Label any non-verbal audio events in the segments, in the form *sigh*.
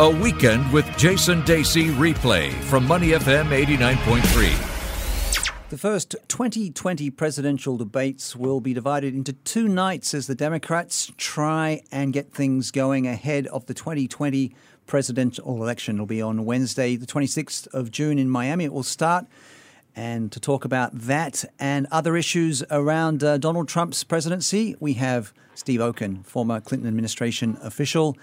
A Weekend with Jason Dasey replay from Money FM 89.3. The first 2020 presidential debates will be divided into two nights as the Democrats try and get things going ahead of the 2020 presidential election. It'll be on Wednesday, the 26th of June in Miami. It will start. And to talk about that and other issues around uh, Donald Trump's presidency, we have Steve Okun, former Clinton administration official,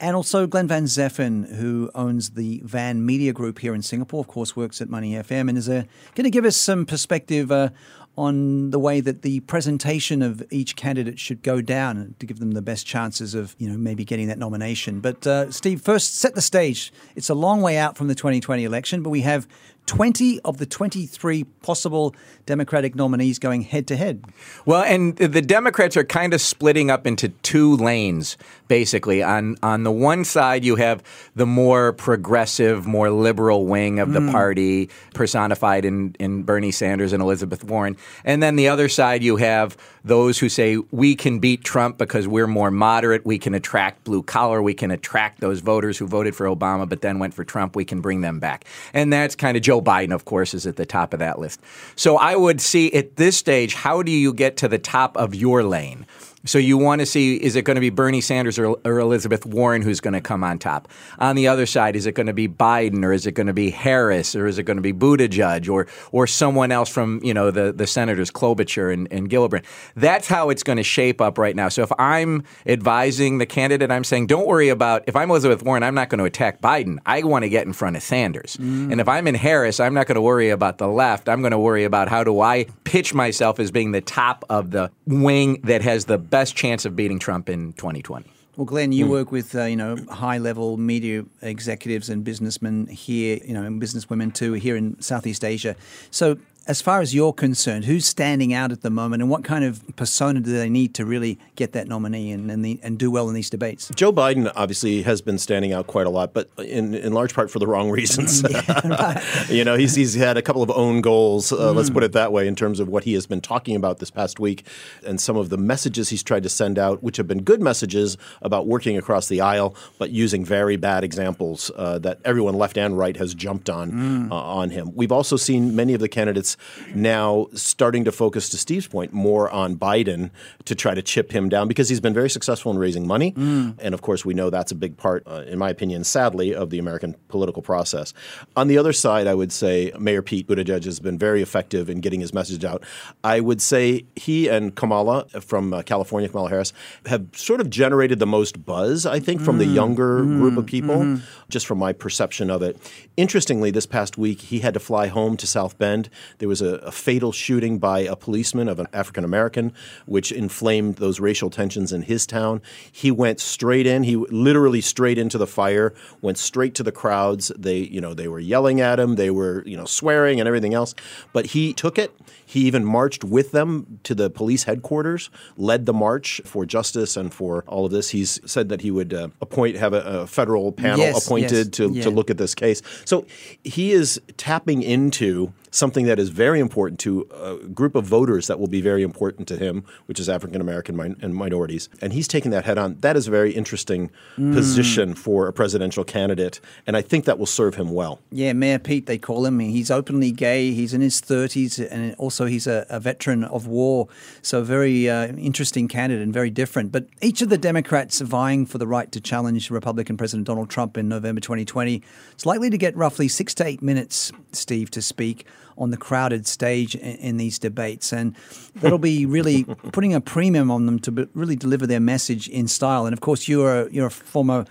and also Glenn Van Zutphen, who owns the Van Media Group here in Singapore, of course, works at Money FM, and is uh, going to give us some perspective uh, on the way that the presentation of each candidate should go down to give them the best chances of, you know, maybe getting that nomination. But uh, Steve, first set the stage. It's a long way out from the 2020 election, but we have 20 of the 23 possible Democratic nominees going head to head. Well, and the Democrats are kind of splitting up into two lanes, basically. On on the one side, you have the more progressive, more liberal wing of the mm. party, personified in, in Bernie Sanders and Elizabeth Warren. And then the other side, you have those who say we can beat Trump because we're more moderate, we can attract blue collar, we can attract those voters who voted for Obama but then went for Trump, we can bring them back. And that's kind of Joe Biden, of course, is at the top of that list. So I would see at this stage, how do you get to the top of your lane? So you want to see is it going to be Bernie Sanders or, or, Elizabeth Warren who's going to come on top? On the other side, is it going to be Biden or is it going to be Harris or is it going to be Buttigieg or or someone else from you know the the senators Klobuchar and, and Gillibrand? That's how it's going to shape up right now. So if I'm advising the candidate, I'm saying don't worry about if I'm Elizabeth Warren, I'm not going to attack Biden. I want to get in front of Sanders. Mm. And if I'm in Harris, I'm not going to worry about the left. I'm going to worry about how do I pitch myself as being the top of the wing that has the best chance of beating Trump in 2020. Well, Glenn, you mm. work with uh, you know high level media executives and businessmen here, you know, and businesswomen too here in Southeast Asia. So as far as you're concerned, who's standing out at the moment, and what kind of persona do they need to really get that nominee and and, the, and do well in these debates? Joe Biden obviously has been standing out quite a lot, but in, in large part for the wrong reasons. *laughs* yeah, *laughs* you know, he's he's had a couple of own goals. Uh, mm. Let's put it that way in terms of what he has been talking about this past week, and some of the messages he's tried to send out, which have been good messages about working across the aisle, but using very bad examples uh, that everyone left and right has jumped on mm. uh, on him. We've also seen many of the candidates now starting to focus, to Steve's point, more on Biden to try to chip him down because he's been very successful in raising money. Mm. And of course, we know that's a big part, uh, in my opinion, sadly, of the American political process. On the other side, I would say Mayor Pete Buttigieg has been very effective in getting his message out. I would say he and Kamala from uh, California, Kamala Harris, have sort of generated the most buzz, I think, from mm. the younger mm. group of people, mm-hmm. just from my perception of it. Interestingly, this past week, he had to fly home to South Bend. There was a, a fatal shooting by a policeman of an African American, which inflamed those racial tensions in his town. He went straight in. He literally straight into the fire. Went straight to the crowds. They, you know, they were yelling at him. They were, you know, swearing and everything else. But he took it. He even marched with them to the police headquarters, led the march for justice and for all of this. He's said that he would uh, appoint, have a, a federal panel yes, appointed yes, to, yeah. to look at this case. So he is tapping into something that is very important to a group of voters that will be very important to him, which is African American min- and minorities. And he's taking that head on. That is a very interesting mm. position for a presidential candidate, and I think that will serve him well. Yeah, Mayor Pete, they call him. He's openly gay. He's in his 30s, and also he's a, a veteran of war. So, very uh, interesting candidate and very different. But each of the Democrats vying for the right to challenge Republican President Donald Trump in November 2020 is likely to get roughly six to eight minutes, Steve, to speak on the crowded stage in, in these debates. And that'll be really putting a premium on them to be, really deliver their message in style. And of course, you're a, you're a former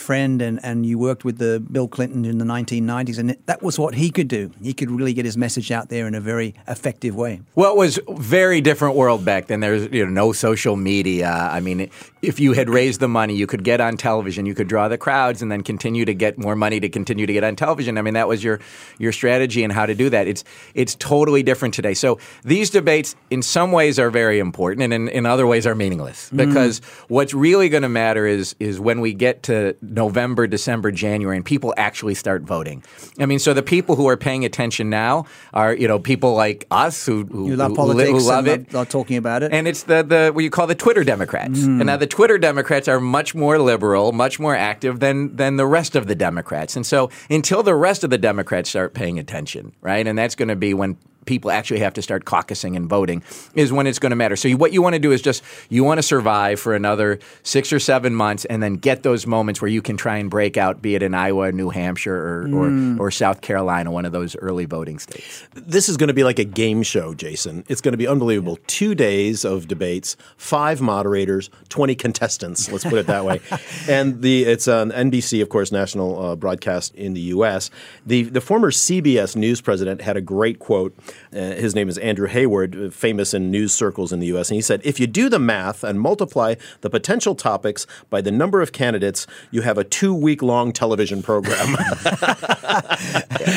friend and, and you worked with the Bill Clinton in the 1990s, and that was what he could do. He could really get his message out there in a very effective way. Well, it was very different world back then. There's you know no social media. I mean, if you had raised the money, you could get on television, you could draw the crowds, and then continue to get more money to continue to get on television. I mean, that was your your strategy and how to do that. It's it's totally different today. So these debates, in some ways, are very important, and in, in other ways, are meaningless mm. because mm. what's really going to matter is is when we get to November, December, January, and people actually start voting. I mean, so the people who are paying attention now are, you know, people like us who, who, You love who, politics who love and it. love, talking about it. And it's the, the what you call the Twitter Democrats. Mm. And now the Twitter Democrats are much more liberal, much more active than than the rest of the Democrats. And so until the rest of the Democrats start paying attention, right? And that's going to be when people actually have to start caucusing and voting is when it's going to matter. So you, what you want to do is just you want to survive for another 6 or 7 months and then get those moments where you can try and break out be it in Iowa, New Hampshire or or, or South Carolina, one of those early voting states. This is going to be like a game show, Jason. It's going to be unbelievable. Two days of debates, five moderators, twenty contestants. Let's put it that way. *laughs* and the it's on NBC, of course, national uh, broadcast in the U.S. The the former CBS News president had a great quote. Uh, his name is Andrew Hayward, uh, famous in news circles in the U.S. And he said, "If you do the math and multiply the potential topics by the number of candidates, you have a two week long television program." *laughs*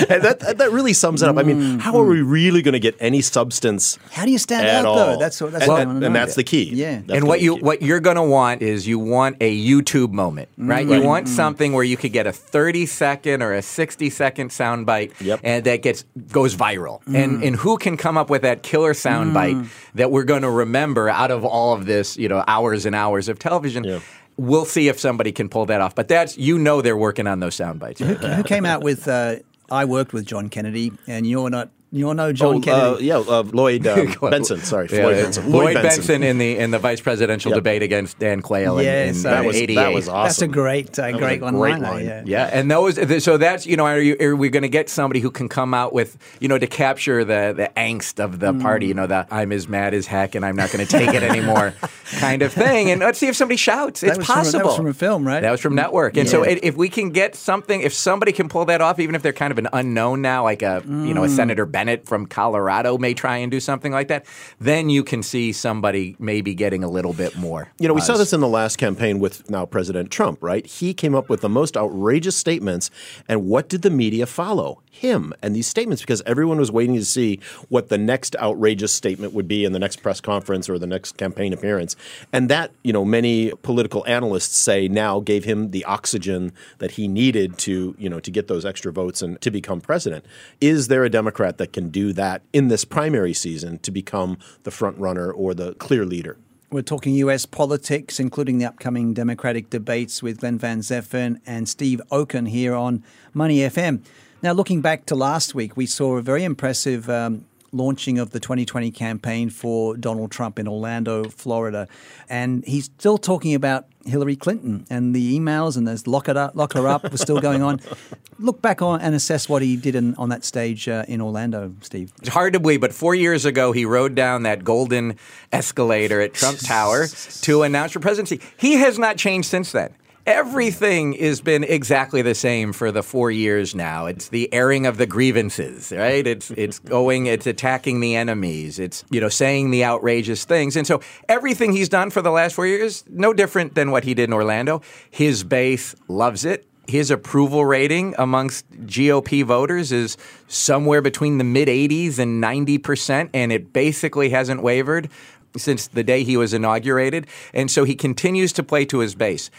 and that that really sums it up. I mean, mm, how are we mm. really going to get any substance? How do you stand at out all? though? That's what that's and, what I and- wanna and that's the key. Yeah. That's and what you key. what you're going to want is you want a YouTube moment, mm, right? You want something where you could get a 30 second or a 60 second sound bite Yep. and that gets goes viral. And and who can come up with that killer sound bite that we're going to remember out of all of this, you know, hours and hours of television? Yeah. We'll see if somebody can pull that off. But that's you know they're working on those sound bites. who, who came out with uh, I worked with John Kennedy and you're not you're no John Oh, Kennedy. uh, yeah, uh, Lloyd *laughs* um, Bentsen. Sorry, Yeah, Floyd yeah. Bentsen. Lloyd, Bentsen. in the in the vice presidential Yep. debate against Dan Quayle in, Yes, in, that in was- that was awesome. That's a great uh, was great a one great liner. line. Yeah. Yeah, and those. So that's you know, are, you, are we going to get somebody who can come out with you know to capture the the angst of the party? You know, the I'm as mad as heck and I'm not going to take it anymore *laughs* kind of thing. And let's see if somebody shouts. That it's was from possible. that was from a film, right? That was from Network. And so Yeah. i- if we can get something, if somebody can pull that off, even if they're kind of an unknown now, like a you know a Senator Bennet from Colorado may try and do something like that, then you can see somebody maybe getting a little bit more. You know, we saw this in the last campaign with now President Trump, right? He came up with the most outrageous statements, and what did the media follow? Him and these statements because everyone was waiting to see what the next outrageous statement would be in the next press conference or the next campaign appearance. And that, you know, many political analysts say now gave him the oxygen that he needed to, you know, to get those extra votes and to become president. Is there a Democrat that can do that in this primary season to become the front runner or the clear leader? We're talking U.S. politics, including the upcoming Democratic debates with Glenn Van Zutphen and Steve Okun here on Money FM. Now, looking back to last week, we saw a very impressive um, launching of the 2020 campaign for Donald Trump in Orlando, Florida, and he's still talking about Hillary Clinton and the emails and there's lock it up, lock her up was still going on. *laughs* Look back on and assess what he did in, on that stage uh, in Orlando, Steve. It's hard to believe, but four years ago, he rode down that golden escalator at Trump Tower *laughs* to announce for presidency. He has not changed since then. Everything has been exactly the same for the four years now. It's the airing of the grievances, right? It's it's *laughs* going, it's attacking the enemies. It's you know saying the outrageous things, and so everything he's done for the last four years, no different than what he did in Orlando. His base loves it his approval rating amongst GOP voters is somewhere between the mid 80s and 90%, and it basically hasn't wavered since the day he was inaugurated. And so he continues to play to his base.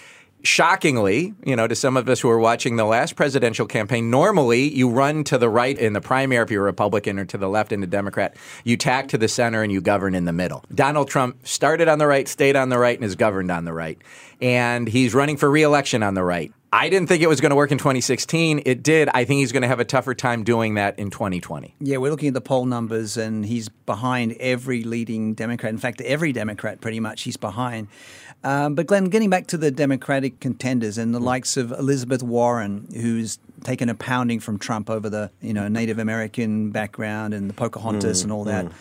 Shockingly, you know, to some of us who are watching the last presidential campaign, normally you run to the right in the primary if you're a Republican or to the left in a Democrat. You tack to the center and you govern in the middle. Donald Trump started on the right, stayed on the right, and is governed on the right. And he's running for reelection on the right. I didn't think it was going to work in 2016. It did. I think he's going to have a tougher time doing that in 2020. Yeah, we're looking at the poll numbers, and he's behind every leading Democrat. In fact, every Democrat pretty much he's behind. Um, but Glenn, getting back to the Democratic contenders and the mm. likes of Elizabeth Warren, who's taken a pounding from Trump over the you know Native American background and the Pocahontas mm, and all that. Mm.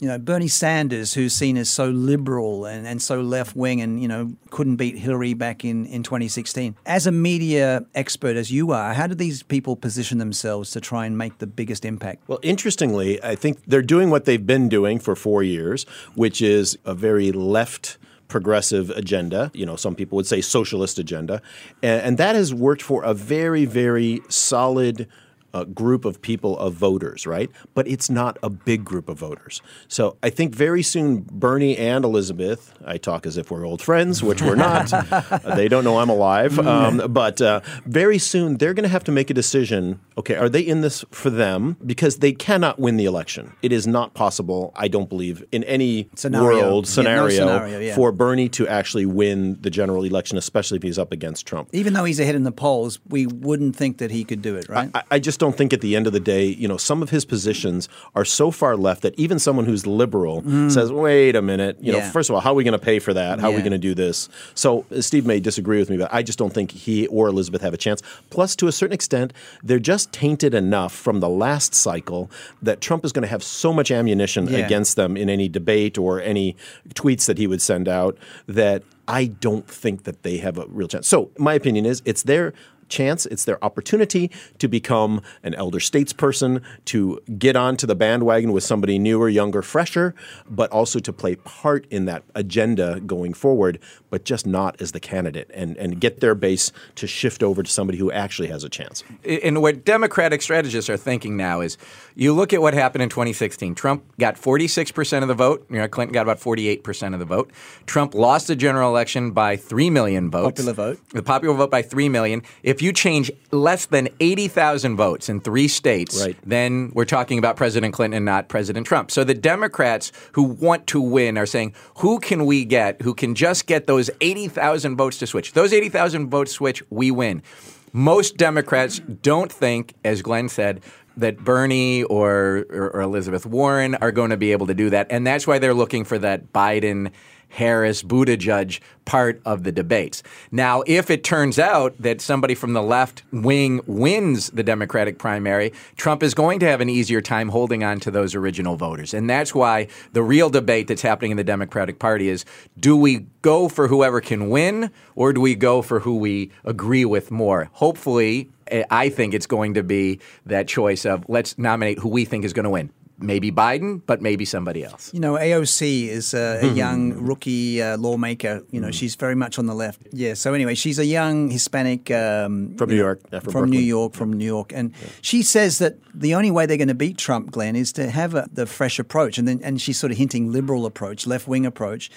You know, Bernie Sanders, who's seen as so liberal and, and so left wing and, you know, couldn't beat Hillary back in, in 2016. As a media expert, as you are, how do these people position themselves to try and make the biggest impact? Well, interestingly, I think they're doing what they've been doing for four years, which is a very left progressive agenda. You know, some people would say socialist agenda. And, and that has worked for a very, very solid uh, group of people of voters, right? But it's not a big group of voters. So I think very soon Bernie and Elizabeth, I talk as if we're old friends, which we're not. *laughs* Uh, they don't know I'm alive. Um, but uh, very soon they're going to have to make a decision. Okay, are they in this for them? Because they cannot win the election. It is not possible, I don't believe, in any Scenario. world Yeah, no scenario, scenario, yeah. for Bernie to actually win the general election, especially if he's up against Trump. Even though he's ahead in the polls, we wouldn't think that he could do it, right? I, I just don't think at the end of the day, you know, some of his positions are so far left that even someone who's liberal says, wait a minute, you know, Mm. First of all, how are we going to pay for that? How are we going to do this? So uh, Steve may disagree with me, but I just don't think he or Elizabeth have a chance. Plus, to a certain extent, they're just tainted enough from the last cycle that Trump is going to have so much ammunition Yeah. against them in any debate or any tweets that he would send out that I don't think that they have a real chance. So my opinion is it's their chance, it's their opportunity to become an elder statesperson, to get onto the bandwagon with somebody newer, younger, fresher, but also to play part in that agenda going forward, but just not as the candidate and, and get their base to shift over to somebody who actually has a chance. and what Democratic strategists are thinking now is you look at what happened in 2016. Trump got 46% of the vote. You know, Clinton got about 48% of the vote. Trump lost the general election by 3 million votes. Popular vote. The popular vote by 3 million. If you change less than 80,000 votes in three states, Right. then we're talking about President Clinton and not President Trump. So the Democrats who want to win are saying, who can we get who can just get those 80,000 votes to switch? Those 80,000 votes switch, we win. Most Democrats don't think, as Glenn said, that Bernie or, or, or Elizabeth Warren are going to be able to do that. And that's why they're looking for that Biden Harris Buttigieg part of the debates. Now, if it turns out that somebody from the left wing wins the Democratic primary, Trump is going to have an easier time holding on to those original voters. And that's why the real debate that's happening in the Democratic Party is do we go for whoever can win or do we go for who we agree with more? Hopefully, I think it's going to be that choice of let's nominate who we think is going to win. Maybe Biden, but maybe somebody else. You know, AOC is a, a young rookie uh, lawmaker. You know, she's very much on the left. Yeah. So anyway, she's a young Hispanic um, From you New know, York, yeah, from from New York, from New York, and she says that the only way they're going to beat Trump, Glenn, is to have a, the fresh approach, and then and she's sort of hinting liberal approach, left wing approach.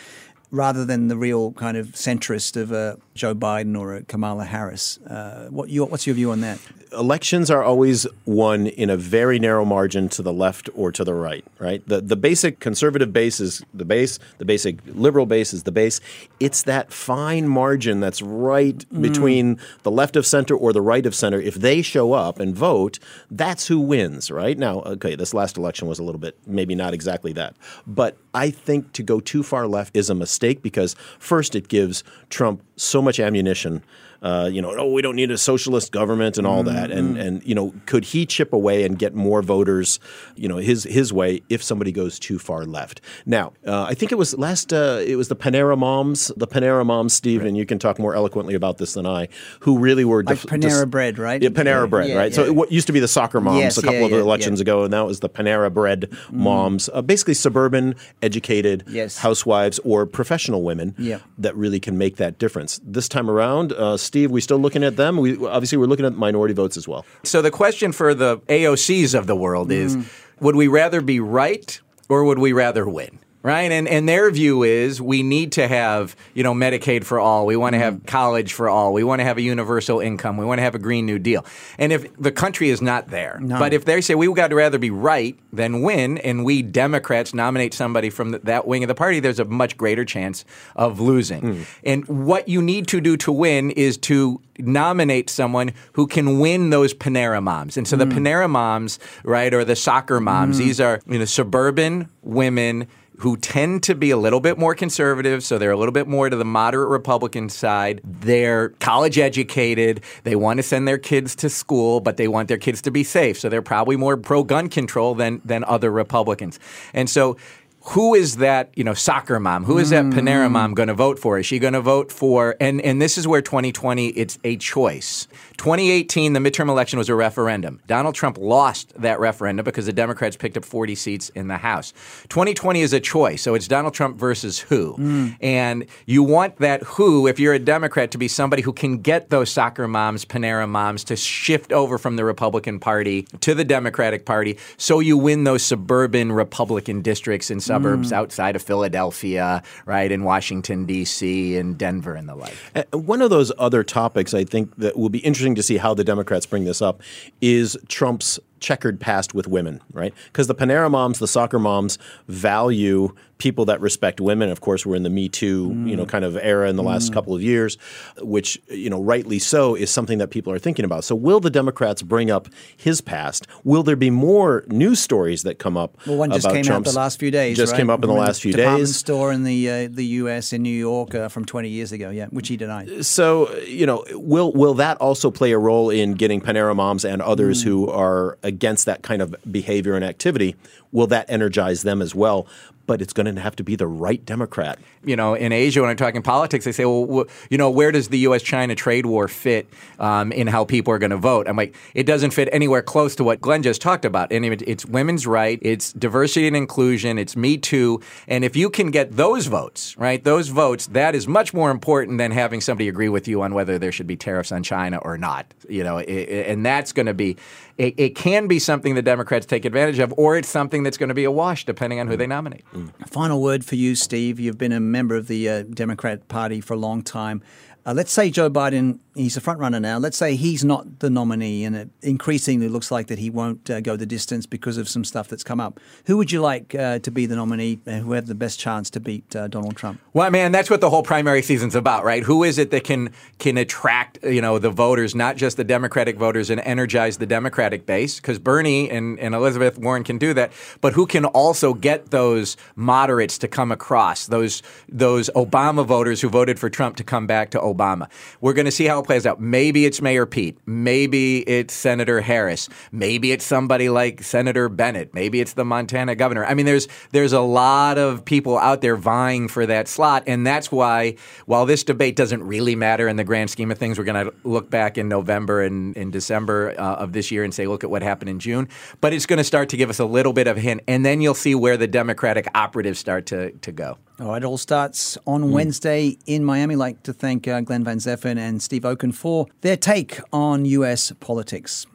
Rather than the real kind of centrist of a Joe Biden or a Kamala Harris, uh, what your, what's your view on that? elections are always won in a very narrow margin to the left or to the right, right? The the basic conservative base is the base, the basic liberal base is the base. It's that fine margin that's right mm. between the left of center or the right of center. If they show up and vote, that's who wins, right? Now, okay, this last election was a little bit maybe not exactly that. But I think to go too far left is a mistake because first it gives Trump so much ammunition uh, you know, oh, we don't need a socialist government and all that. And and you know, could he chip away and get more voters, you know, his his way if somebody goes too far left? Now, uh, I think it was last. Uh, it was the Panera moms, the Panera moms, Steve, and you can talk more eloquently about this than I, who really were Like Panera dis- bread, right? Yeah, Panera Yeah, bread, yeah, right? So yeah. what used to be the soccer moms Yes, a couple of elections ago, and that was the Panera bread moms, uh, basically suburban, educated Yes. housewives or professional women that really can make that difference. This time around, uh, Steve, we still looking at them. We obviously we're looking at minority votes as well. So the question for the AOCs of the world is mm. would we rather be right or would we rather win? Right? And and their view is we need to have, you know, Medicaid for all. We want to have mm-hmm. college for all. We want to have a universal income. We want to have a green new deal. And if the country is not there. But if they say we would got to rather be right than win and we Democrats nominate somebody from th- that wing of the party, there's a much greater chance of losing. Hmm. And what you need to do to win is to nominate someone who can win those Panera moms. And so the hmm. Panera moms, right, or the soccer moms, hmm. these are, you know, suburban women who tend to be a little bit more conservative, so they're a little bit more to the moderate Republican side. They're college educated. They want to send their kids to school, but they want their kids to be safe. So they're probably more pro gun control than than other Republicans. And so who is that you know soccer mom who is that panera Mm. mom going to vote for is she going to vote for and and this is where 2020 it's a choice 2018 the midterm election was a referendum donald trump lost that referendum because the democrats picked up 40 seats in the house 2020 is a choice so it's donald trump versus who Mm. and you want that who if you're a democrat to be somebody who can get those soccer moms panera moms to shift over from the republican party to the democratic party so you win those suburban republican districts and suburbs outside of Philadelphia, right, in Washington D.C. and Denver and the like. Uh, One of those other topics I think that will be interesting to see how the Democrats bring this up is Trump's checkered past with women, right? Because the Panera moms, the soccer moms value people that respect women. Of course, we're in the Me Too, you know, kind of era in the last couple of years, which, you know, rightly so is something that people are thinking about. So will the Democrats bring up his past? Will there be more news stories that come up Well, one just about came Trump's out the last few days. Just right? came up in the From last few days. department days. store in the uh, the U.S. in New York uh, from 20 years ago. Yeah, which he denied. So you know, will will that also play a role in getting Panera moms and others who are against that kind of behavior and activity? Will that energize them as well? But it's going to have to be the right Democrat. you know, in Asia, when I'm talking politics, they say, well, you know, where does the U.S. China trade war fit um, in how people are going to vote? I'm like, it doesn't fit anywhere close to what Glenn just talked about. And it- it's women's right, it's diversity and inclusion, it's Me Too. And if you can get those votes, right, those votes, that is much more important than having somebody agree with you on whether there should be tariffs on China or not. You know, i- i- and that's going to be, it, it can be something the Democrats take advantage of, or it's something that's going to be a wash depending on who they nominate. Final word for you, Steve. You've been a member of the uh, Democrat Party for a long time. Uh, let's say Joe Biden, he's a front runner now. Let's say he's not the nominee, and it increasingly looks like that he won't uh, go the distance because of some stuff that's come up. Who would you like uh, to be the nominee? Uh, who have the best chance to beat uh, Donald Trump? Well, man, that's what the whole primary season's about, right? Who is it that can can attract you know the voters, not just the Democratic voters, and energize the Democratic base? Because Bernie and, and Elizabeth Warren can do that, but who can also get those moderates to come across those those Obama voters who voted for Trump to come back to Obama? We're going to see how it plays out. Maybe it's Mayor Pete. Maybe it's Senator Harris. Maybe it's somebody like Senator Bennet. Maybe it's the Montana governor. I mean, there's there's a lot of people out there vying for that slot, and that's why while this debate doesn't really matter in the grand scheme of things, we're going to look back in November and in December uh, of this year and say, look at what happened in June. But it's going to start to give us a little bit of a hint, and then you'll see where the Democratic operatives start to to go. All right, it all starts on Wednesday in Miami. I'd like to thank uh, Glenn Van Zutphen and Steve Okun for their take on U.S. politics.